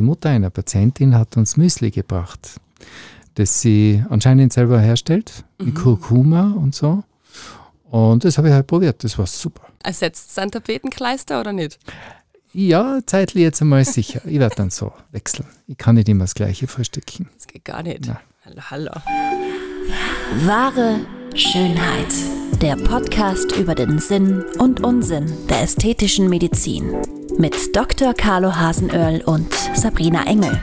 die Mutter einer Patientin hat uns Müsli gebracht, das sie anscheinend selber herstellt, mit mhm. Kurkuma und so. Und das habe ich halt probiert, das war super. Ersetzt sein Tapetenkleister oder nicht? Ja, zeitlich jetzt einmal sicher. Ich werde dann so wechseln. Ich kann nicht immer das gleiche frühstücken. Das geht gar nicht. Na. Hallo, hallo. Wahre Schönheit. Der Podcast über den Sinn und Unsinn der ästhetischen Medizin. Mit Dr. Carlo Hasenöhrl und Sabrina Engel.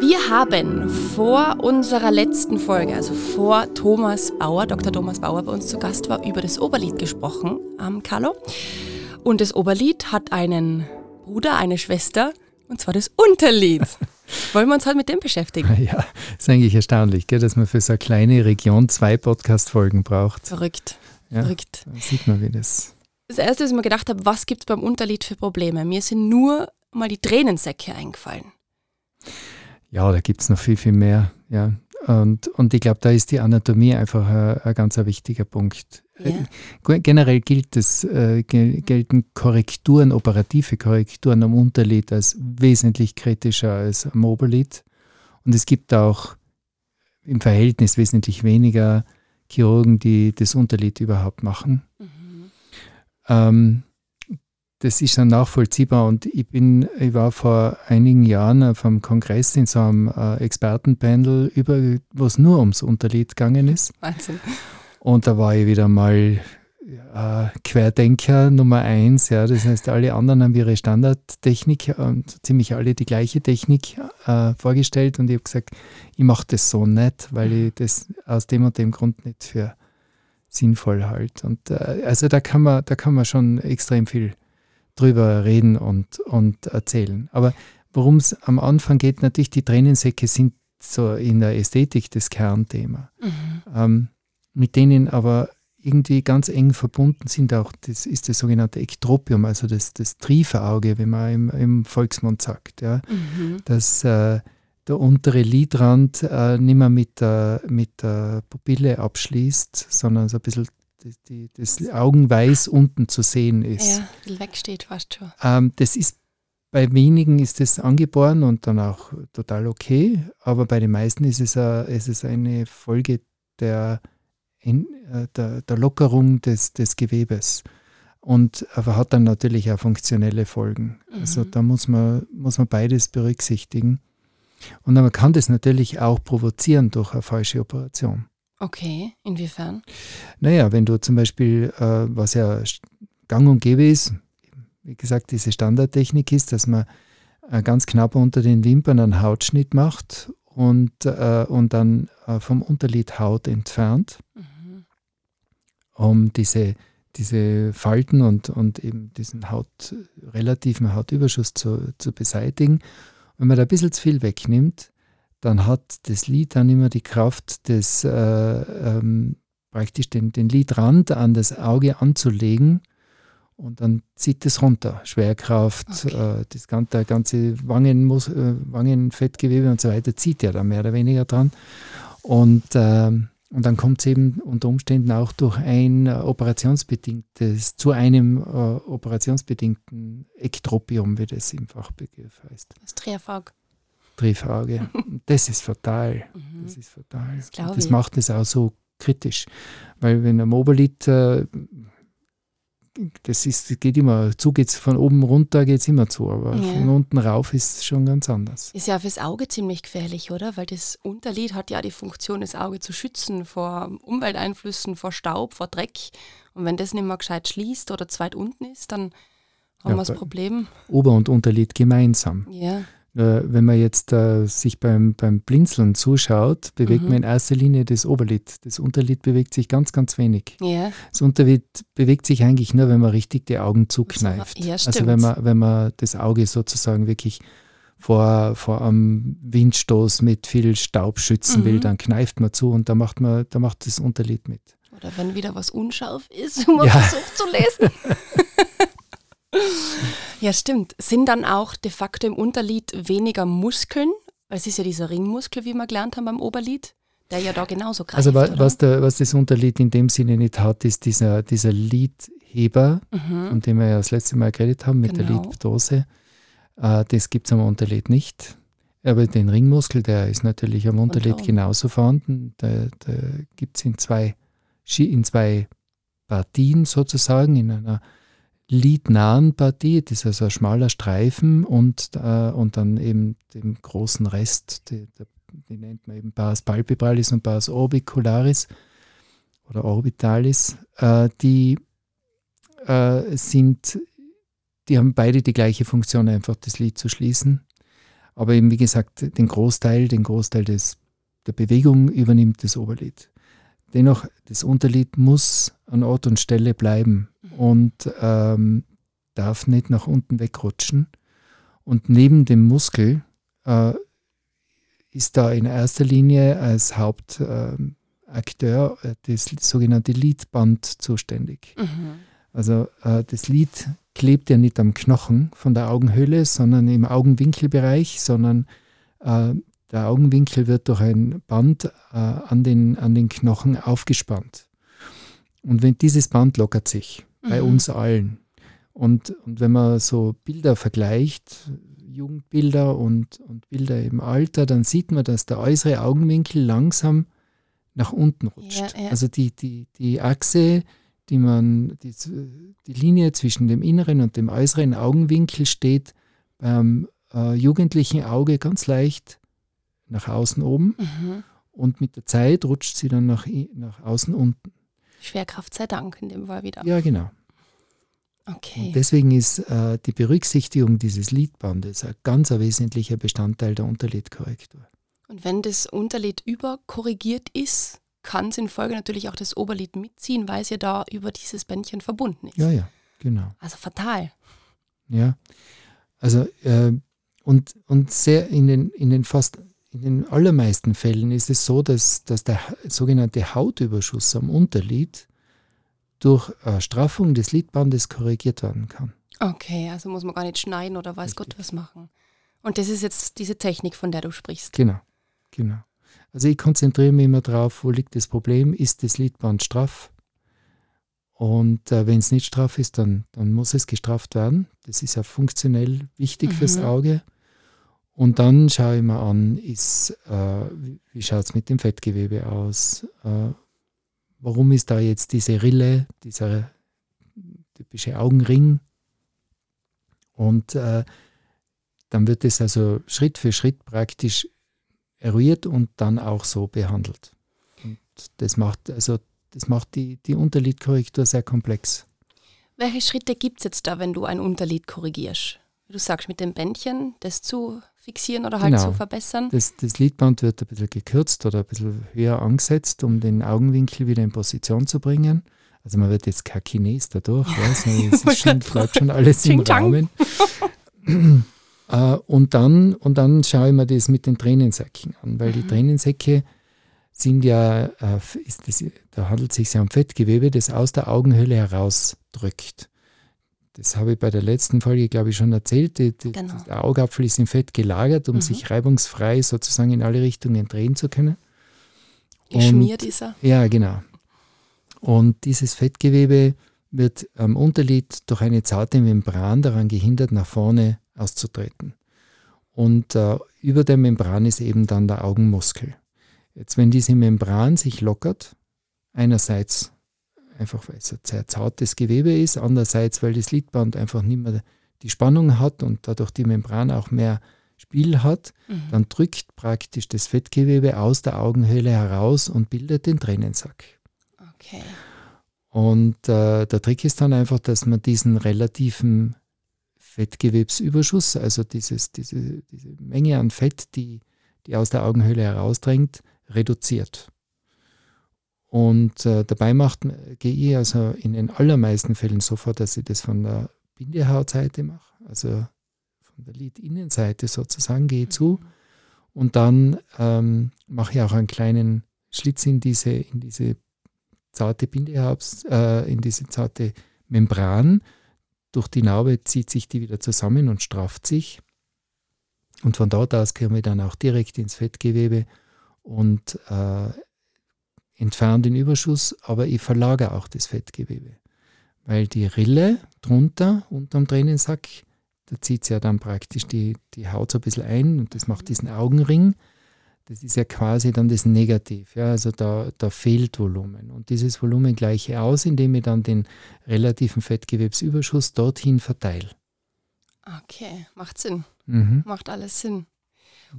Wir haben vor unserer letzten Folge, also vor Thomas Bauer, Dr. Thomas Bauer bei uns zu Gast war, über das Oberlied gesprochen, ähm, Carlo. Und das Oberlied hat einen Bruder, eine Schwester, und zwar das Unterlied. Wollen wir uns halt mit dem beschäftigen? Ja, ist eigentlich erstaunlich, gell, dass man für so eine kleine Region zwei Podcast-Folgen braucht. Verrückt. Ja, Verrückt. Da sieht man, wie das. Das erste, was ich mir gedacht habe, was gibt es beim Unterlied für Probleme? Mir sind nur mal die Tränensäcke eingefallen. Ja, da gibt es noch viel, viel mehr. Ja. Und, und ich glaube, da ist die Anatomie einfach ein, ein ganz wichtiger Punkt. Ja. Generell gilt es, äh, gelten Korrekturen, operative Korrekturen am Unterlid als wesentlich kritischer als am Oberlid. Und es gibt auch im Verhältnis wesentlich weniger Chirurgen, die das Unterlid überhaupt machen. Mhm. Ähm, das ist dann nachvollziehbar und ich bin, ich war vor einigen Jahren auf einem Kongress in so einem äh, Expertenpanel, über, wo es nur ums Unterlied gegangen ist. Wahnsinn. Und da war ich wieder mal ja, Querdenker Nummer eins. Ja, das heißt, alle anderen haben ihre Standardtechnik und ziemlich alle die gleiche Technik äh, vorgestellt. Und ich habe gesagt, ich mache das so nicht, weil ich das aus dem und dem Grund nicht für sinnvoll halte. Und äh, also da kann man, da kann man schon extrem viel drüber reden und, und erzählen. Aber worum es am Anfang geht, natürlich die Tränensäcke sind so in der Ästhetik das Kernthema. Mhm. Ähm, mit denen aber irgendwie ganz eng verbunden sind auch, das ist das sogenannte Ektropium, also das, das Trieferauge, wie man im, im Volksmund sagt. Ja? Mhm. Dass äh, der untere Lidrand äh, nicht mehr mit der, mit der Pupille abschließt, sondern so ein bisschen die, die, das Augenweiß unten zu sehen ist. Ja, wegsteht fast schon. Ähm, das ist bei wenigen ist das angeboren und dann auch total okay, aber bei den meisten ist es, a, ist es eine Folge der, in, äh, der, der, Lockerung des, des Gewebes. Und aber hat dann natürlich auch funktionelle Folgen. Also mhm. Also da muss man, muss man beides berücksichtigen. Und man kann das natürlich auch provozieren durch eine falsche Operation. Okay, inwiefern? Naja, wenn du zum Beispiel, äh, was ja gang und gäbe ist, wie gesagt, diese Standardtechnik ist, dass man äh, ganz knapp unter den Wimpern einen Hautschnitt macht und, äh, und dann äh, vom Unterlid Haut entfernt, mhm. um diese, diese Falten und, und eben diesen Haut, relativen Hautüberschuss zu, zu beseitigen. Wenn man da ein bisschen zu viel wegnimmt, dann hat das Lied dann immer die Kraft, das äh, ähm, praktisch den, den Lidrand an das Auge anzulegen und dann zieht es runter. Schwerkraft, okay. äh, das ganze, der ganze Wangenmus äh, Wangenfettgewebe und so weiter zieht ja da mehr oder weniger dran. Und, ähm, und dann kommt es eben unter Umständen auch durch ein äh, operationsbedingtes, zu einem äh, operationsbedingten Ektropium, wie das im Fachbegriff heißt. Das Triafag. Triefrage. Das ist fatal. Mhm. Das ist fatal. Das, das macht es auch so kritisch. Weil wenn ein Oberlid, äh, das ist, geht immer zu, geht's von oben runter geht es immer zu, aber ja. von unten rauf ist es schon ganz anders. Ist ja fürs Auge ziemlich gefährlich, oder? Weil das Unterlid hat ja die Funktion, das Auge zu schützen vor Umwelteinflüssen, vor Staub, vor Dreck. Und wenn das nicht mehr gescheit schließt oder zweit unten ist, dann haben ja, wir das Problem. Ober- und Unterlid gemeinsam. Ja. Äh, wenn man jetzt äh, sich beim, beim Blinzeln zuschaut, bewegt mhm. man in erster Linie das Oberlid. Das Unterlid bewegt sich ganz, ganz wenig. Ja. Das Unterlid bewegt sich eigentlich nur, wenn man richtig die Augen zukneift. Ja, also wenn man, wenn man das Auge sozusagen wirklich vor, vor einem Windstoß mit viel Staub schützen mhm. will, dann kneift man zu und da macht man, da macht das Unterlid mit. Oder wenn wieder was unscharf ist man ja. versucht zu lesen. Ja, stimmt. Sind dann auch de facto im Unterlied weniger Muskeln? Es ist ja dieser Ringmuskel, wie wir gelernt haben beim Oberlied, der ja da genauso greift. Also was, der, was das Unterlied in dem Sinne nicht hat, ist dieser, dieser Lidheber, mhm. von dem wir ja das letzte Mal geredet haben, mit genau. der Lidptose. Äh, das gibt es am Unterlid nicht. Aber den Ringmuskel, der ist natürlich am Unterlid genauso vorhanden. Da, da gibt es in zwei, in zwei Partien sozusagen, in einer lidnahen Partie, das ist also ein schmaler Streifen und, äh, und dann eben den großen Rest, die, die nennt man eben Pars palpebralis und Pars orbicularis oder orbitalis, äh, die äh, sind, die haben beide die gleiche Funktion, einfach das Lid zu schließen. Aber eben, wie gesagt, den Großteil, den Großteil des, der Bewegung übernimmt das Oberlid. Dennoch, das Unterlid muss an Ort und Stelle bleiben mhm. und ähm, darf nicht nach unten wegrutschen. Und neben dem Muskel äh, ist da in erster Linie als Hauptakteur äh, das sogenannte Lidband zuständig. Mhm. Also äh, das Lid klebt ja nicht am Knochen von der Augenhöhle, sondern im Augenwinkelbereich, sondern äh, der Augenwinkel wird durch ein Band äh, an, den, an den Knochen aufgespannt. Und wenn dieses Band lockert sich mhm. bei uns allen. Und, und wenn man so Bilder vergleicht, Jugendbilder und, und Bilder im Alter, dann sieht man, dass der äußere Augenwinkel langsam nach unten rutscht. Ja, ja. Also die, die, die Achse die man, die, die Linie zwischen dem inneren und dem äußeren Augenwinkel steht beim äh, jugendlichen Auge ganz leicht nach außen oben mhm. und mit der Zeit rutscht sie dann nach, nach außen unten. Schwerkraft sei Dank in dem Fall wieder. Ja, genau. Okay. Und deswegen ist äh, die Berücksichtigung dieses Lidbandes ein ganz ein wesentlicher Bestandteil der Unterlidkorrektur. Und wenn das Unterlid überkorrigiert ist, kann es in Folge natürlich auch das Oberlid mitziehen, weil es ja da über dieses Bändchen verbunden ist. Ja, ja, genau. Also fatal. Ja, also äh, und, und sehr in den, in den fast in den allermeisten Fällen ist es so, dass, dass der sogenannte Hautüberschuss am Unterlid durch äh, Straffung des Lidbandes korrigiert werden kann. Okay, also muss man gar nicht schneiden oder weiß Richtig. Gott was machen. Und das ist jetzt diese Technik, von der du sprichst. Genau, genau. Also ich konzentriere mich immer darauf, wo liegt das Problem, ist das Lidband straff? Und äh, wenn es nicht straff ist, dann, dann muss es gestrafft werden. Das ist ja funktionell wichtig mhm. fürs Auge. Und dann schaue ich mir an, ist, äh, wie schaut es mit dem Fettgewebe aus? Äh, warum ist da jetzt diese Rille, dieser typische Augenring? Und äh, dann wird es also Schritt für Schritt praktisch eruiert und dann auch so behandelt. Und das macht, also das macht die, die Unterlidkorrektur sehr komplex. Welche Schritte gibt es jetzt da, wenn du ein Unterlied korrigierst? Du sagst mit dem Bändchen, das zu fixieren oder halt genau. zu verbessern? Das, das Lidband wird ein bisschen gekürzt oder ein bisschen höher angesetzt, um den Augenwinkel wieder in Position zu bringen. Also man wird jetzt kein Chines dadurch, ja, es schon, bleibt schon alles im Rahmen. Äh, und, dann, und dann schaue ich mir das mit den Tränensäcken an, weil mhm. die Tränensäcke sind ja, äh, das, da handelt es sich ja um Fettgewebe, das aus der Augenhöhle herausdrückt. Das habe ich bei der letzten Folge, glaube ich, schon erzählt. Die, die, genau. Der Augapfel ist im Fett gelagert, um mhm. sich reibungsfrei sozusagen in alle Richtungen drehen zu können. Geschmiert ist er. Ja, genau. Und dieses Fettgewebe wird am Unterlid durch eine zarte Membran daran gehindert, nach vorne auszutreten. Und äh, über der Membran ist eben dann der Augenmuskel. Jetzt, wenn diese Membran sich lockert, einerseits einfach weil es ein sehr zartes Gewebe ist, andererseits weil das Lidband einfach nicht mehr die Spannung hat und dadurch die Membran auch mehr Spiel hat, mhm. dann drückt praktisch das Fettgewebe aus der Augenhöhle heraus und bildet den Tränensack. Okay. Und äh, der Trick ist dann einfach, dass man diesen relativen Fettgewebsüberschuss, also dieses, diese, diese Menge an Fett, die, die aus der Augenhöhle herausdrängt, reduziert. Und äh, dabei macht, gehe ich also in den allermeisten Fällen so vor, dass ich das von der Bindehautseite mache, also von der Lidinnenseite sozusagen gehe ich zu. Und dann ähm, mache ich auch einen kleinen Schlitz in diese, in diese zarte Bindehaut, äh, in diese zarte Membran, durch die Narbe zieht sich die wieder zusammen und strafft sich. Und von dort aus können wir dann auch direkt ins Fettgewebe und äh, entfernen den Überschuss, aber ich verlagere auch das Fettgewebe. Weil die Rille drunter, unterm Tränensack, da zieht sie ja dann praktisch die, die Haut so ein bisschen ein und das macht diesen Augenring. Das ist ja quasi dann das Negativ. Ja? Also da, da fehlt Volumen. Und dieses Volumen gleiche ich aus, indem ich dann den relativen Fettgewebsüberschuss dorthin verteile. Okay, macht Sinn. Mhm. Macht alles Sinn.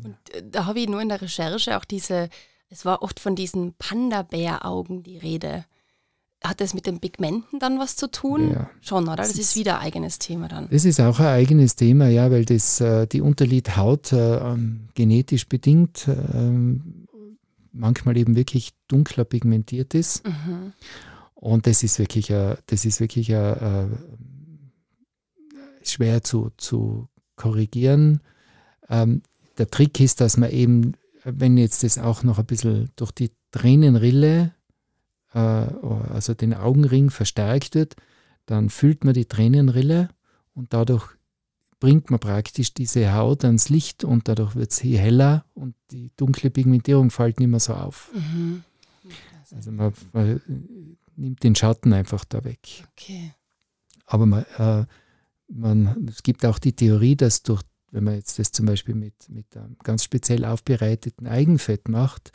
Und äh, da habe ich nur in der Recherche auch diese, es war oft von diesen Panda-Bär-Augen die Rede. Hat das mit den Pigmenten dann was zu tun? Ja. Schon, oder? Das, das ist wieder ein eigenes Thema dann. Das ist auch ein eigenes Thema, ja, weil das, äh, die Unterlidhaut äh, ähm, genetisch bedingt äh, manchmal eben wirklich dunkler pigmentiert ist. Mhm. Und das ist wirklich, a, das ist wirklich a, a, schwer zu, zu korrigieren. Ähm, der Trick ist, dass man eben, wenn jetzt das auch noch ein bisschen durch die Tränenrille äh, also den Augenring verstärkt wird, dann füllt man die Tränenrille und dadurch bringt man praktisch diese Haut ans Licht und dadurch wird sie heller und die dunkle Pigmentierung fällt nicht mehr so auf. Mhm. Also man, man, nimmt den Schatten einfach da weg. Okay. Aber man, äh, man, es gibt auch die Theorie, dass durch, wenn man jetzt das zum Beispiel mit, mit einem ganz speziell aufbereiteten Eigenfett macht,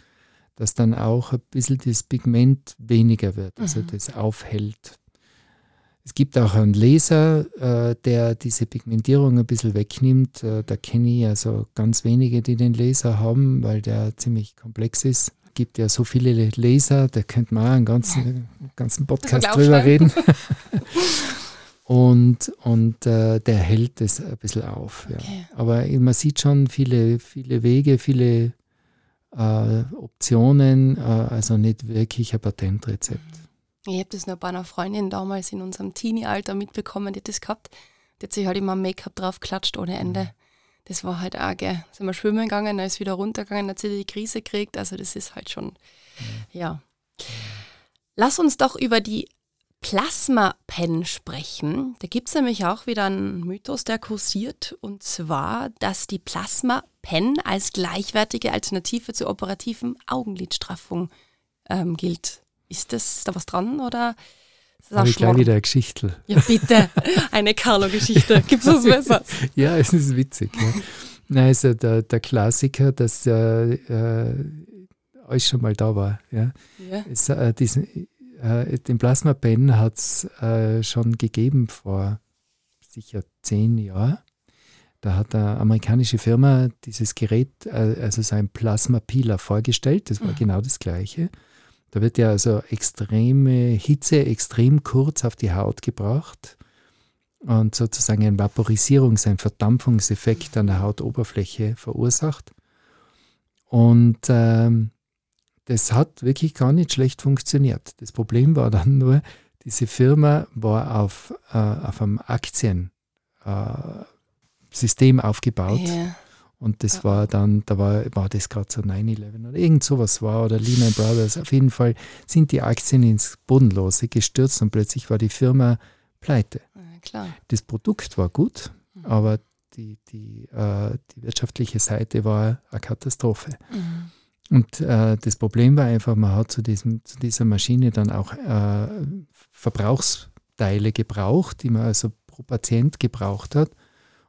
dass dann auch ein bisschen das Pigment weniger wird, also mhm. das aufhält. Es gibt auch einen Laser, äh, der diese Pigmentierung ein bisschen wegnimmt. Äh, da kenne ich also ganz wenige, die den Laser haben, weil der ziemlich komplex ist. Es gibt ja so viele Laser, da könnte man auch einen ganzen, ganzen Podcast drüber reden. und und äh, der hält es ein bisschen auf. Okay. Ja. Aber man sieht schon viele, viele Wege, viele äh, Optionen, äh, also nicht wirklich ein Patentrezept. Ich habe das noch bei einer Freundin damals in unserem Teenie-Alter mitbekommen, die hat das gehabt. Die hat sich halt immer Make-up drauf klatscht ohne Ende. Mhm. Das war halt auch, gell. Sind wir schwimmen gegangen, dann ist wieder runtergegangen, hat sie die Krise gekriegt. Also das ist halt schon, mhm. ja. Lass uns doch über die Plasma-Pen sprechen. Da gibt es nämlich auch wieder einen Mythos, der kursiert, und zwar, dass die Plasma-Pen als gleichwertige Alternative zur operativen Augenlidstraffung ähm, gilt. Ist, das, ist da was dran oder? Habe ich gleich wieder eine Geschichte. Ja, bitte. Eine Carlo-Geschichte. Gibt es was Besseres? ja, es ist witzig. Ja. Nein, also der, der Klassiker, dass äh, äh, alles schon mal da war. Ja. ja. Es, äh, diesen, äh, den Plasma Pen hat es äh, schon gegeben vor sicher zehn Jahren. Da hat eine amerikanische Firma dieses Gerät, äh, also sein Plasma Peeler vorgestellt. Das war mhm. genau das Gleiche. Da wird ja also extreme Hitze extrem kurz auf die Haut gebracht und sozusagen ein Vaporisierungs-, ein Verdampfungseffekt an der Hautoberfläche verursacht. Und ähm, das hat wirklich gar nicht schlecht funktioniert. Das Problem war dann nur, diese Firma war auf, äh, auf einem Aktiensystem äh, aufgebaut. Yeah. Und das war dann, da war, war das gerade so 9-11 oder irgend sowas war oder Lehman Brothers. Auf jeden Fall sind die Aktien ins Bodenlose gestürzt und plötzlich war die Firma pleite. Ja, das Produkt war gut, mhm. aber die, die, äh, die wirtschaftliche Seite war eine Katastrophe. Mhm. Und äh, das Problem war einfach, man hat zu, diesem, zu dieser Maschine dann auch äh, Verbrauchsteile gebraucht, die man also pro Patient gebraucht hat.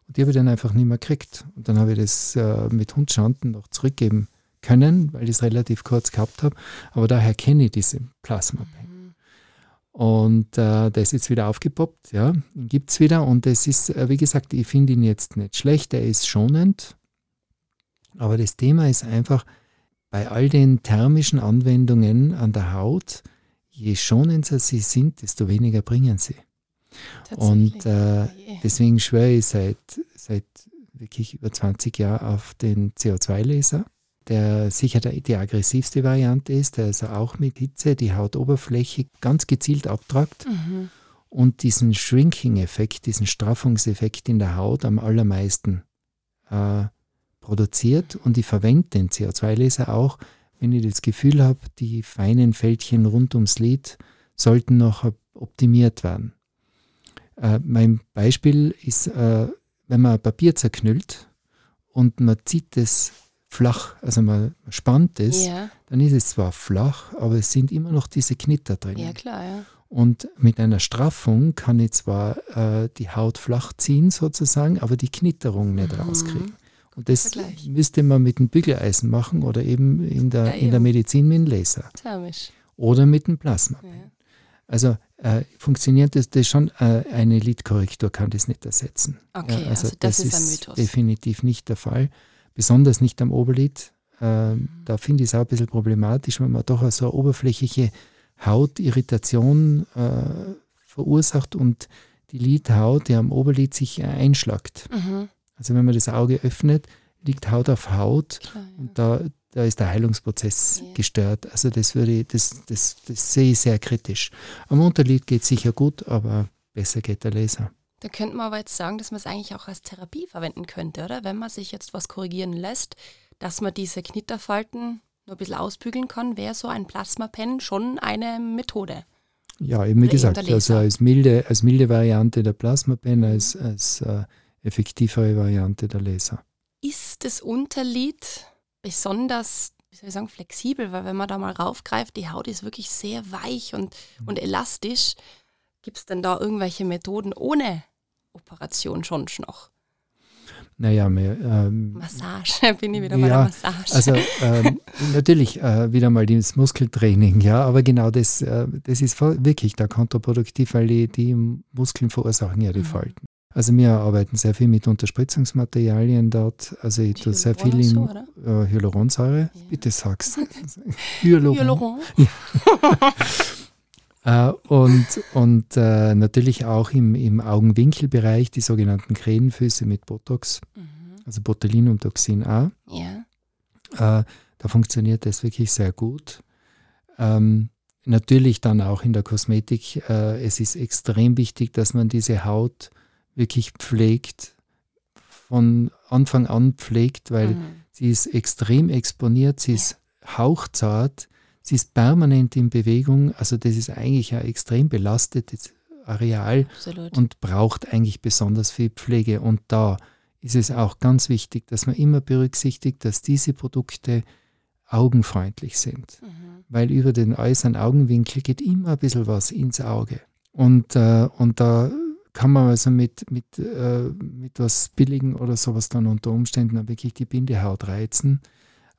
Und die habe ich dann einfach nicht mehr gekriegt. Und dann habe ich das äh, mit Hundschanden noch zurückgeben können, weil ich es relativ kurz gehabt habe. Aber daher kenne ich diese Plasma Mhm. Und äh, der ist jetzt wieder aufgepoppt, ja, gibt es wieder. Und es ist, äh, wie gesagt, ich finde ihn jetzt nicht schlecht, er ist schonend. Aber das Thema ist einfach, bei all den thermischen Anwendungen an der Haut, je schonender sie sind, desto weniger bringen sie. Und äh, deswegen schwöre ich seit, seit wirklich über 20 Jahren auf den CO2-Laser, der sicher der, die aggressivste Variante ist, der also auch mit Hitze die Hautoberfläche ganz gezielt abtragt mhm. und diesen Shrinking-Effekt, diesen Straffungseffekt in der Haut am allermeisten äh, produziert und ich verwende den CO2-Laser auch, wenn ich das Gefühl habe, die feinen Fältchen rund ums Lid sollten noch optimiert werden. Äh, mein Beispiel ist, äh, wenn man Papier zerknüllt und man zieht es flach, also man spannt es, ja. dann ist es zwar flach, aber es sind immer noch diese Knitter drin. Ja, klar, ja. Und mit einer Straffung kann ich zwar äh, die Haut flach ziehen sozusagen, aber die Knitterung nicht Mhm. rauskriegen. Und das Vergleich. müsste man mit einem Bügeleisen machen oder eben in der, Ja, in der. Medizin mit einem Laser Thermisch. oder mit einem Plasma. Ja. Also äh, funktioniert das, das schon, äh, eine Lidkorrektur kann das nicht ersetzen. Okay, Ja, also, das, ist ein Mythos. definitiv nicht der Fall. Besonders nicht am Oberlid. Äh, Mhm. Da finde ich es auch ein bisschen problematisch, wenn man doch so eine oberflächliche Hautirritation äh, verursacht und die Lidhaut, die am Oberlid sich einschlagt. Mhm. Also wenn man das Auge öffnet, liegt Haut auf Haut Klar, ja. und da, da ist der Heilungsprozess Ja. gestört. Also das würde ich, das, das, das sehe ich sehr kritisch. Am Unterlid geht es sicher gut, aber besser geht der Laser. Da könnte man aber jetzt sagen, dass man es eigentlich auch als Therapie verwenden könnte, oder? Wenn man sich jetzt was korrigieren lässt, dass man diese Knitterfalten nur ein bisschen ausbügeln kann, wäre so ein Plasmapen schon eine Methode. Ja, eben wie Oder gesagt, also als milde, als milde Variante der Plasmapen, als, als äh, effektivere Variante der Laser. Ist das Unterlid besonders, wie soll ich sagen, flexibel? Weil wenn man da mal raufgreift, die Haut ist wirklich sehr weich und, Mhm. und elastisch. Gibt es denn da irgendwelche Methoden ohne Operation schon noch? Naja, mehr, ähm, Massage, bin ich wieder bei Ja, der Massage. also ähm, natürlich äh, wieder mal das Muskeltraining, ja, aber genau das, äh, das ist wirklich da kontraproduktiv, weil die, die Muskeln verursachen ja die Mhm. Falten. Also wir arbeiten sehr viel mit Unterspritzungsmaterialien dort. Also ich tue sehr viel in äh, Hyaluronsäure. Ja. Bitte sag's. Hyaluron. Hyaluron. Äh, und und äh, natürlich auch im, im Augenwinkelbereich die sogenannten Krähenfüße mit Botox, Mhm. also Botulinumtoxin A. Ja. Äh, da funktioniert das wirklich sehr gut. Ähm, natürlich dann auch in der Kosmetik. Äh, es ist extrem wichtig, dass man diese Haut wirklich pflegt, von Anfang an pflegt, weil Mhm. sie ist extrem exponiert, sie ist hauchzart, sie ist permanent in Bewegung. Also das ist eigentlich ein extrem belastetes Areal Absolut. und braucht eigentlich besonders viel Pflege. Und da ist es auch ganz wichtig, dass man immer berücksichtigt, dass diese Produkte augenfreundlich sind. Mhm. Weil über den äußeren Augenwinkel geht immer ein bisschen was ins Auge. Und, äh, und da kann man also mit, mit, äh, mit was Billigen oder sowas dann unter Umständen dann wirklich die Bindehaut reizen.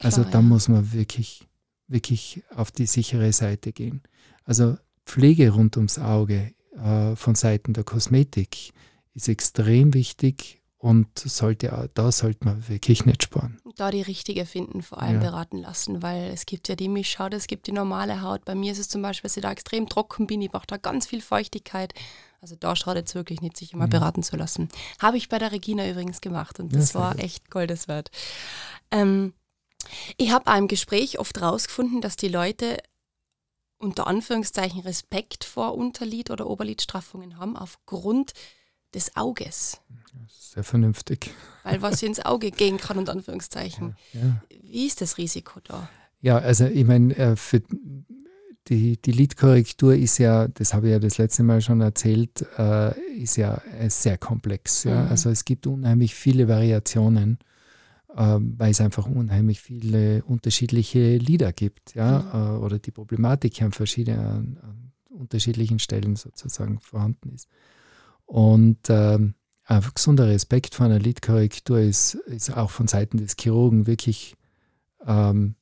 Also Klar, da ja. muss man wirklich, wirklich auf die sichere Seite gehen. Also Pflege rund ums Auge äh, von Seiten der Kosmetik ist extrem wichtig und sollte, da sollte man wirklich nicht sparen. Da die richtige finden, vor allem Ja. beraten lassen, weil es gibt ja die Mischhaut, es gibt die normale Haut. Bei mir ist es zum Beispiel, dass ich da extrem trocken bin, ich brauche da ganz viel Feuchtigkeit. Also da schadet es wirklich nicht, sich immer Mhm. beraten zu lassen. Habe ich bei der Regina übrigens gemacht und Ja, das sehr war echt Goldes wert. Ähm, ich habe auch im Gespräch oft rausgefunden, dass die Leute unter Anführungszeichen Respekt vor Unterlid- oder Oberlidstraffungen haben aufgrund des Auges. Sehr vernünftig. Weil was ins Auge gehen kann, unter Anführungszeichen. Ja. Wie ist das Risiko da? Ja, also ich meine, äh, für die, die Lidkorrektur ist ja, das habe ich ja das letzte Mal schon erzählt, äh, ist ja äh, sehr komplex. Ja? Mhm. Also es gibt unheimlich viele Variationen, äh, weil es einfach unheimlich viele unterschiedliche Lieder gibt, ja, äh, oder die Problematik an verschiedenen, an, an unterschiedlichen Stellen sozusagen vorhanden ist. Und ähm, ein gesunder Respekt vor einer Lidkorrektur ist, ist auch von Seiten des Chirurgen wirklich ähm,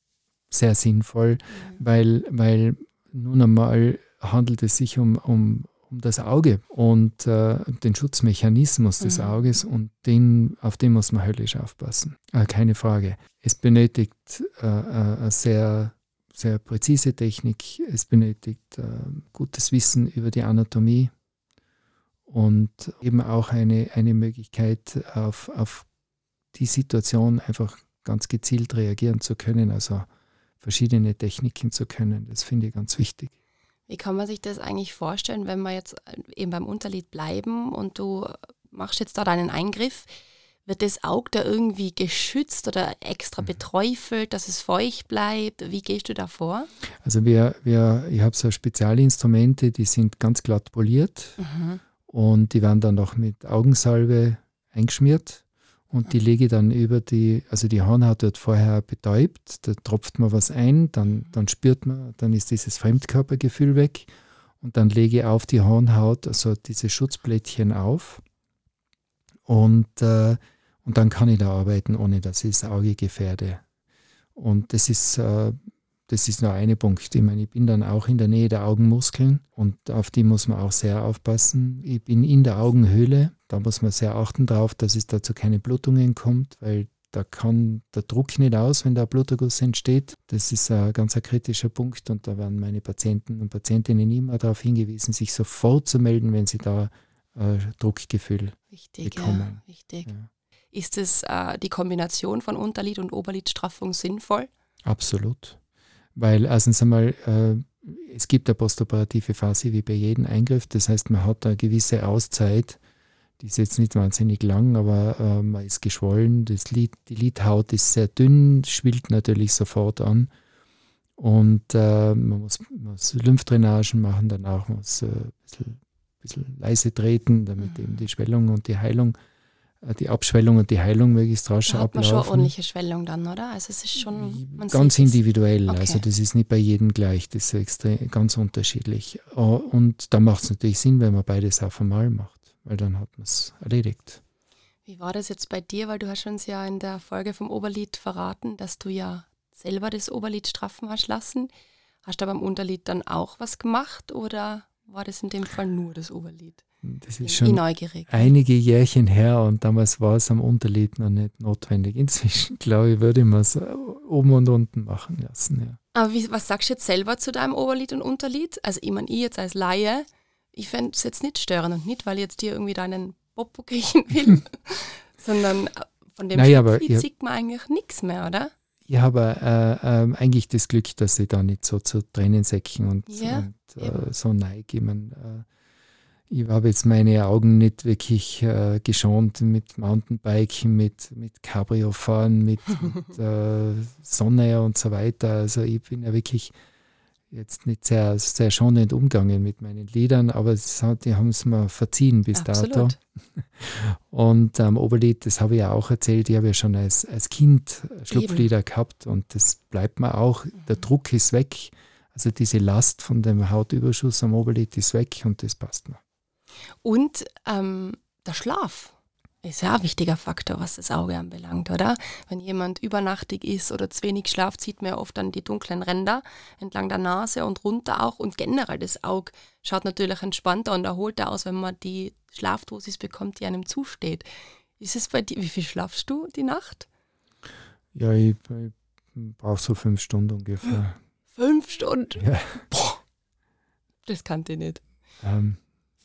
sehr sinnvoll, weil, weil nun einmal handelt es sich um, um, um das Auge und äh, den Schutzmechanismus des Mhm. Auges und den, auf den muss man höllisch aufpassen. Äh, keine Frage. Es benötigt äh, äh, eine sehr, sehr präzise Technik, es benötigt äh, gutes Wissen über die Anatomie und eben auch eine, eine Möglichkeit, auf, auf die Situation einfach ganz gezielt reagieren zu können, also verschiedene Techniken zu können. Das finde ich ganz wichtig. Wie kann man sich das eigentlich vorstellen, wenn wir jetzt eben beim Unterlied bleiben und du machst jetzt da deinen Eingriff? Wird das Auge da irgendwie geschützt oder extra Mhm. beträufelt, dass es feucht bleibt? Wie gehst du da vor? Also wir, wir, ich habe so Spezialinstrumente, die sind ganz glatt poliert Mhm. und die werden dann noch mit Augensalbe eingeschmiert und die lege ich dann über die, also die Hornhaut wird vorher betäubt, da tropft man was ein, dann, dann spürt man, dann ist dieses Fremdkörpergefühl weg und dann lege ich auf die Hornhaut also diese Schutzblättchen auf und, äh, und dann kann ich da arbeiten, ohne dass ich das Auge gefährde. Und das ist, äh, das ist nur ein Punkt. Ich meine, ich bin dann auch in der Nähe der Augenmuskeln und auf die muss man auch sehr aufpassen. Ich bin in der Augenhöhle, da muss man sehr achten darauf, dass es dazu keine Blutungen kommt, weil da kann der Druck nicht aus, wenn der Bluterguss entsteht. Das ist ein ganz ein kritischer Punkt und da werden meine Patienten und Patientinnen immer darauf hingewiesen, sich sofort zu melden, wenn sie da äh, Druckgefühl Richtig, bekommen. ja, richtig. Ja. Ist es äh, die Kombination von Unterlid- und Oberlidstraffung sinnvoll? Absolut. Weil erstens einmal, äh, es gibt eine postoperative Phase wie bei jedem Eingriff. Das heißt, man hat eine gewisse Auszeit. Die ist jetzt nicht wahnsinnig lang, aber äh, man ist geschwollen. Das Lid, die Lidhaut ist sehr dünn, schwillt natürlich sofort an. Und äh, man, muss, muss, Lymphdrainagen machen, danach muss äh, ein bisschen, bisschen, leise treten, damit eben die Schwellung und die Heilung die Abschwellung und die Heilung möglichst rasch da hat ablaufen. Man schon ordentliche Schwellung dann, oder? Also es ist schon ganz individuell. Okay. Also das ist nicht bei jedem gleich. Das ist extrem, ganz unterschiedlich. Äh, und da macht es natürlich Sinn, wenn man beides auf einmal macht, weil dann hat man es erledigt. Wie war das jetzt bei dir? Weil du hast uns ja in der Folge vom Oberlied verraten, dass du ja selber das Oberlied straffen hast lassen. Hast du beim Unterlied dann auch was gemacht oder war das in dem Fall nur das Oberlied? Das ist schon einige Jährchen her und damals war es am Unterlied noch nicht notwendig. Inzwischen, glaube ich, würde man es oben und unten machen lassen. Ja. Aber wie, was sagst du jetzt selber zu deinem Oberlied und Unterlied? Also ich meine, ich jetzt als Laie, ich fände es jetzt nicht störend und nicht, weil ich jetzt dir irgendwie deinen Popo kriegen will, sondern von dem naja, sieht man eigentlich nichts mehr, oder? Ich habe äh, äh, eigentlich das Glück, dass ich da nicht so zu Tränensäcken und, ja, und äh, so neige. Ich mein, äh, ich habe jetzt meine Augen nicht wirklich äh, geschont mit Mountainbiken, mit, mit Cabrio-Fahren, mit, mit äh, Sonne und so weiter. Also ich bin ja wirklich jetzt nicht sehr, sehr schonend umgegangen mit meinen Liedern, aber hat, die haben es mir verziehen bis Absolut. dato. Und am ähm, Oberlied, das habe ich ja auch erzählt, ich habe ja schon als, als Kind Schlupflieder Eben. gehabt und das bleibt mir auch, der Druck ist weg. Also diese Last von dem Hautüberschuss am Oberlied ist weg und das passt mir. Und ähm, der Schlaf ist ja ein wichtiger Faktor, was das Auge anbelangt, oder? Wenn jemand übernachtig ist oder zu wenig schlaft, sieht man ja oft dann die dunklen Ränder entlang der Nase und runter auch. Und generell das Auge schaut natürlich entspannter und erholter aus, wenn man die Schlafdosis bekommt, die einem zusteht. Ist es bei dir, wie viel schlafst du die Nacht? Ja, ich, ich brauche so fünf Stunden ungefähr. Fünf Stunden? Ja. Boah, das kannte ich nicht. Ähm,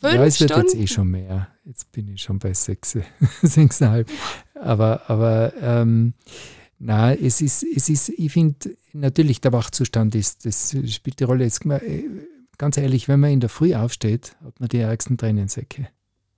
Fünf ja, es wird Stunden? jetzt eh schon mehr. Jetzt bin ich schon bei sechs, sechseinhalb. Aber, aber ähm, na, es ist, es ist, ich finde, natürlich der Wachzustand ist, das spielt die Rolle. Jetzt, äh, ganz ehrlich, wenn man in der Früh aufsteht, hat man die ärgsten Tränensäcke.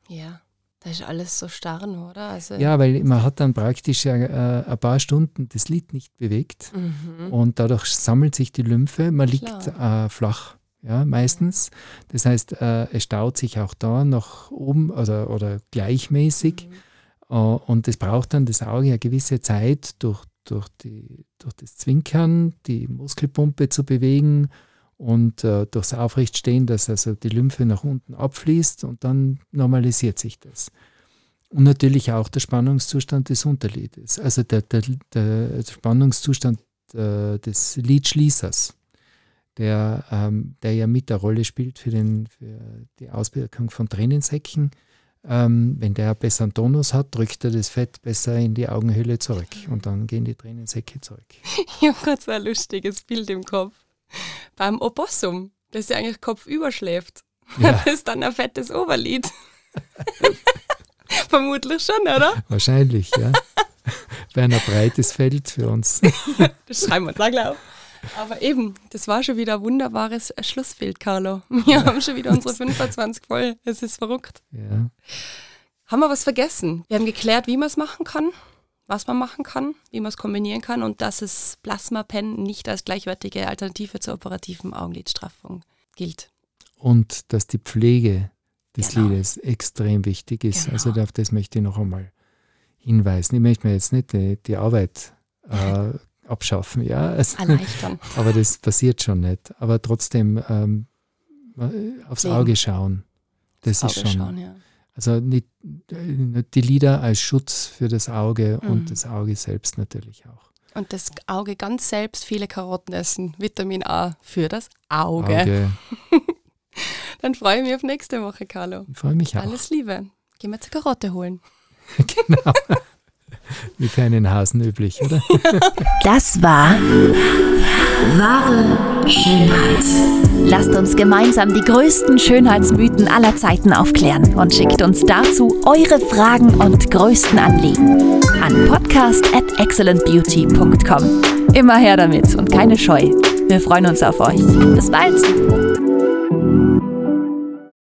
Ja, da ist alles so starr, oder? Also ja, weil man hat dann praktisch äh, ein paar Stunden das Lid nicht bewegt mhm. und dadurch sammelt sich die Lymphe, man liegt äh, flach ja, meistens. Das heißt, äh, es staut sich auch da nach oben oder, oder gleichmäßig. Mhm. Äh, und es braucht dann das Auge eine gewisse Zeit durch, durch, die, durch das Zwinkern, die Muskelpumpe zu bewegen und äh, durchs Aufrechtstehen, dass also die Lymphe nach unten abfließt und dann normalisiert sich das. Und natürlich auch der Spannungszustand des Unterlides, also der, der, der Spannungszustand äh, des Lidschließers der, ähm, der ja mit der Rolle spielt für, den, für die Auswirkung von Tränensäcken. Ähm, wenn der besseren Tonus hat, drückt er das Fett besser in die Augenhöhle zurück und dann gehen die Tränensäcke zurück. Ich habe gerade so ein lustiges Bild im Kopf. Beim Opossum, das ja eigentlich kopfüber schläft, ja. das ist dann ein fettes Oberlid. Vermutlich schon, oder? Wahrscheinlich, ja. Wäre ein breites Feld für uns. das schreiben wir da, glaube ich. Aber eben, das war schon wieder ein wunderbares Schlussbild, Carlo. Wir ja. haben schon wieder unsere 25 voll. Es ist verrückt. Ja. Haben wir was vergessen? Wir haben geklärt, wie man es machen kann, was man machen kann, wie man es kombinieren kann und dass es Plasma-Pen nicht als gleichwertige Alternative zur operativen Augenlidstraffung gilt. Und dass die Pflege des genau. Lides extrem wichtig ist. Genau. Also auf das möchte ich noch einmal hinweisen. Ich möchte mir jetzt nicht die, die Arbeit äh, abschaffen, ja. Also, Erleichtern. aber das passiert schon nicht. Aber trotzdem, ähm, aufs Leben. Auge schauen. Das aufs ist Auge schon. Schauen, ja. Also nicht, die Lieder als Schutz für das Auge mhm. und das Auge selbst natürlich auch. Und das Auge ganz selbst viele Karotten essen. Vitamin A für das Auge. Auge. Dann freue ich mich auf nächste Woche, Carlo. Freue mich auch. Alles Liebe. Gehen wir zur Karotte holen. genau. Wie für einen Hasen üblich, oder? Das war wahre Schönheit. Lasst uns gemeinsam die größten Schönheitsmythen aller Zeiten aufklären und schickt uns dazu eure Fragen und größten Anliegen an podcast at excellentbeauty.com. Immer her damit und keine Scheu. Wir freuen uns auf euch. Bis bald!